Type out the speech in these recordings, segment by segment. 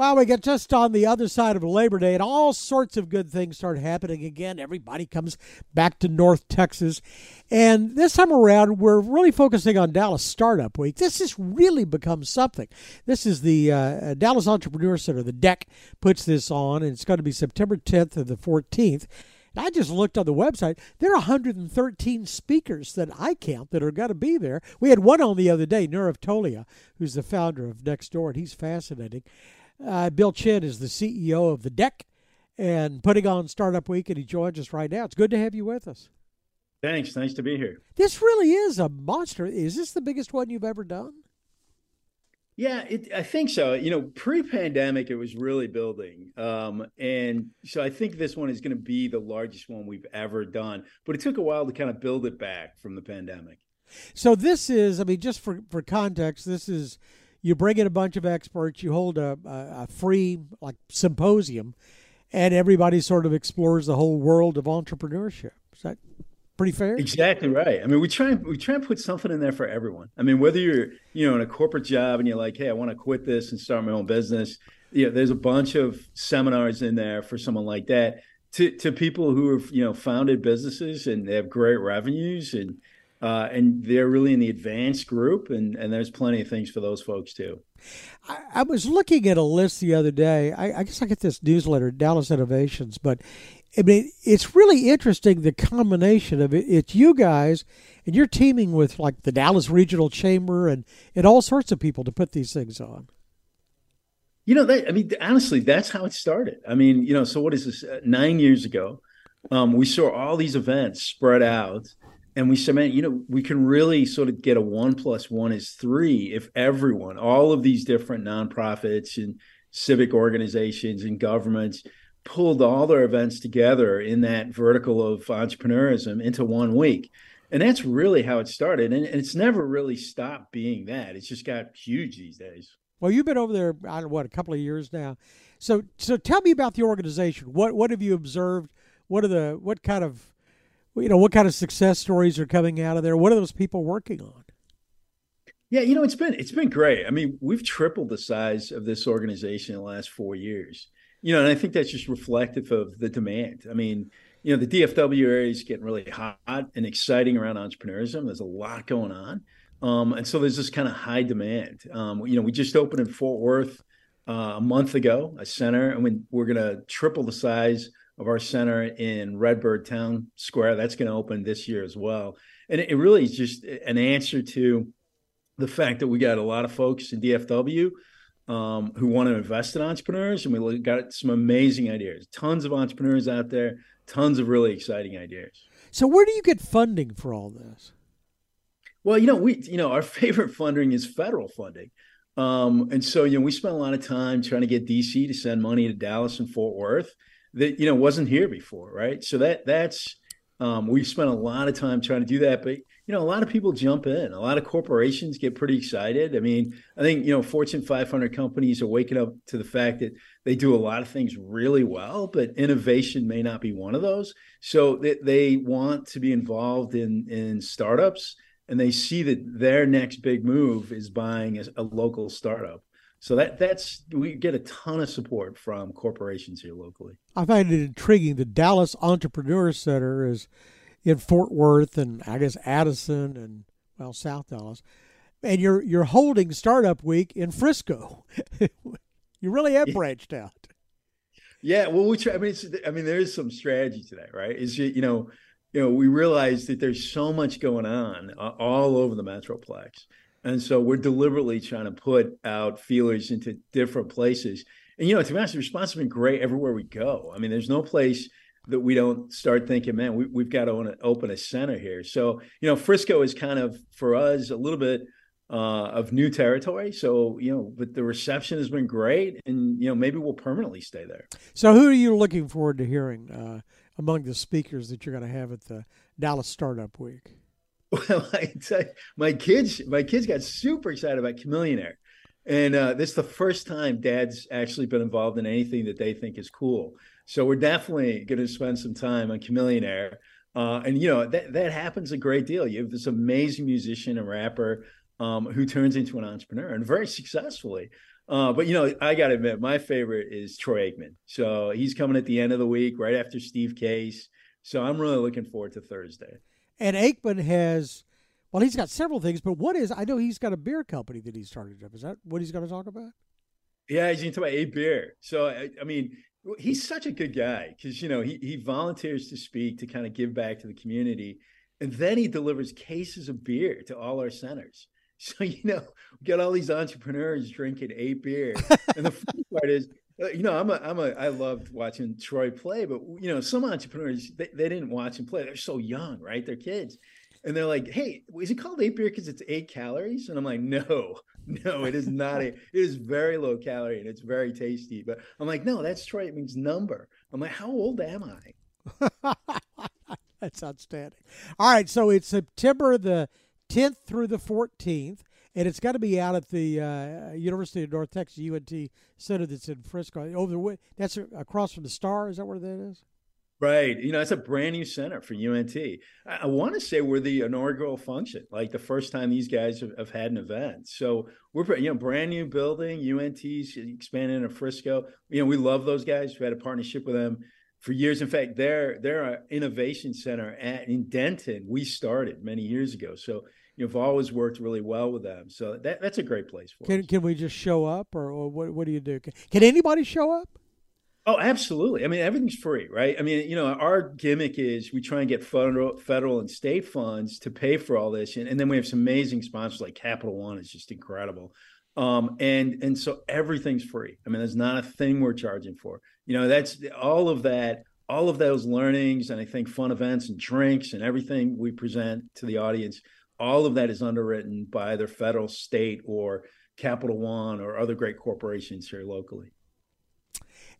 Well, we get just on the other side of Labor Day, and all sorts of good things start happening again. Everybody comes back to North Texas. And this time around, we're really focusing on Dallas Startup Week. This has really become something. This is the uh, Dallas Entrepreneur Center. The DEC puts this on, and it's going to be September 10th and the 14th. I just looked on the website. There are 113 speakers that I count that are going to be there. We had one on the other day, Nirav Tolia, who's the founder of Nextdoor, and he's fascinating. Uh, Bill Chinn is the CEO of the DEC and putting on Startup Week, and he joins us right now. It's good to have you with us. Thanks. Nice to be here. This really is a monster. Is this the biggest one you've ever done? Yeah, it, I think so. You know, pre-pandemic, it was really building, um, and so I think this one is going to be the largest one we've ever done. But it took a while to kind of build it back from the pandemic. So this is, I mean, just for for context, this is you bring in a bunch of experts, you hold a, a, a free like symposium, and everybody sort of explores the whole world of entrepreneurship. Is that pretty fair? Exactly right. I mean, we try and we try and put something in there for everyone. I mean, whether you're you know in a corporate job and you're like, hey, I want to quit this and start my own business. You know, there's a bunch of seminars in there for someone like that. To to people who have you know founded businesses and they have great revenues and uh, and they're really in the advanced group, and, and there's plenty of things for those folks too. I, I was looking at a list the other day. I, I, guess I get this newsletter, Dallas Innovations, but I mean, it's really interesting the combination of it. It's you guys, and you're teaming with like the Dallas Regional Chamber and, and all sorts of people to put these things on. You know, that, I mean, honestly, that's how it started. I mean, you know, so what is this? Uh, nine years ago, um, we saw all these events spread out and we man, you know, we can really sort of get a one plus one is three if everyone, all of these different nonprofits and civic organizations and governments pulled all their events together in that vertical of entrepreneurism into one week. And that's really how it started. And it's never really stopped being that. It's just got huge these days. Well, you've been over there, I don't know, what, a couple of years now. So, so tell me about the organization. What, what have you observed? What are the, what kind of you know, what kind of success stories are coming out of there? What are those people working on? Yeah, you know, it's been it's been great. I mean, we've tripled the size of this organization in the last four years. You know, and I think that's just reflective of the demand. I mean, you know, the DFW area is getting really hot and exciting around entrepreneurship. There's a lot going on, um, and so there's this kind of high demand. Um, you know, we just opened in Fort Worth uh, a month ago, a center, and we're going to triple the size of our center in Redbird Town Square. That's going to open this year as well. And it really is just an answer to the fact that we got a lot of folks in DFW um, who want to invest in entrepreneurs, and we got some amazing ideas. Tons of entrepreneurs out there, tons of really exciting ideas. So, where do you get funding for all this? Well, you know, we you know our favorite funding is federal funding. Um, and so, you know, we spent a lot of time trying to get DC to send money to Dallas and Fort Worth that you know wasn't here before, right? So that that's um, we've spent a lot of time trying to do that, but you know, a lot of people jump in. A lot of corporations get pretty excited. I mean, I think you know, Fortune 500 companies are waking up to the fact that they do a lot of things really well, but innovation may not be one of those. So they, they want to be involved in in startups, and they see that their next big move is buying a, a local startup. So that that's we get a ton of support from corporations here locally. I find it intriguing. The Dallas Entrepreneur Center is in Fort Worth and I guess Addison and well South Dallas, and you're you're holding Startup Week in Frisco. you really have branched out. Yeah, well, we try. I mean, I mean, there is some strategy to that, right? Is you know, you know, we realize that there's so much going on all over the metroplex and so we're deliberately trying to put out feelers into different places. And, you know, to be honest, the response has been great everywhere we go. I mean, there's no place that we don't start thinking, man, we, have got to open a center here. So, you know, Frisco is kind of, for us, a little bit uh, of new territory. So, you know, but the reception has been great. And, you know, maybe we'll permanently stay there. So, who are you looking forward to hearing uh, among the speakers that you're going to have at the Dallas Startup Week? Well, I tell you, my kids, my kids got super excited about Chamillionaire, and uh, this is the first time Dad's actually been involved in anything that they think is cool. So we're definitely going to spend some time on Chamillionaire, uh, and you know that that happens a great deal. You have this amazing musician and rapper um, who turns into an entrepreneur and very successfully. Uh, but you know, I got to admit, my favorite is Troy Aikman. So he's coming at the end of the week, right after Steve Case. So I'm really looking forward to Thursday. And Aikman has, well, he's got several things, but what is? I know he's got a beer company that he started up. Is that what he's going to talk about? Yeah, he's going to talk about a beer. So I, I mean, he's such a good guy because you know he he volunteers to speak to kind of give back to the community, and then he delivers cases of beer to all our centers. So you know, we got all these entrepreneurs drinking a beer, and the funny part is, Uh, you know, I'm a I'm a I loved watching Troy play, but you know, some entrepreneurs they, they didn't watch him play. They're so young, right? They're kids. And they're like, "Hey, is it called eight beer because it's eight calories?" And I'm like, "No, no, it is not. A, it is very low calorie and it's very tasty." But I'm like, "No, that's Troy. It means number." I'm like, "How old am I?" that's outstanding. All right, so it's September the 10th through the 14th, and it's got to be out at the uh, University of North Texas UNT Center that's in Frisco. Over the that's across from the Star. Is that where that is? Right. You know, it's a brand new center for UNT. I, I want to say we're the inaugural function, like the first time these guys have, have, had an event. So we're, you know, brand new building. UNT's expanding in Frisco. You know, we love those guys. We had a partnership with them for years. In fact, their their innovation center at in Denton we started many years ago. So you've always worked really well with them. So that that's a great place for can, us. Can we just show up, or, or what? What do you do? Can, can anybody show up? Oh, absolutely. I mean, everything's free, right? I mean, you know, our gimmick is we try and get federal, federal and state funds to pay for all this, and, and then we have some amazing sponsors like Capital One is just incredible, um, and and so everything's free. I mean, there's not a thing we're charging for. You know, that's all of that, all of those learnings, and I think fun events and drinks and everything we present to the audience. All of that is underwritten by either federal, state, or Capital One or other great corporations here locally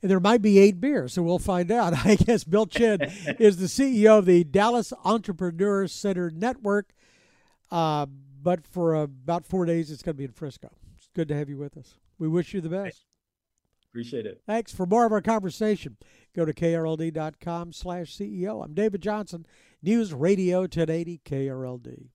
and there might be eight beers, so we'll find out. I guess Bill Chinn is the CEO of the Dallas Entrepreneur Center Network. Uh, but for uh, about four days, it's going to be in Frisco. It's good to have you with us. We wish you the best. Appreciate it. Thanks. For more of our conversation, go to krld.com slash CEO. I'm David Johnson, News Radio 1080 KRLD.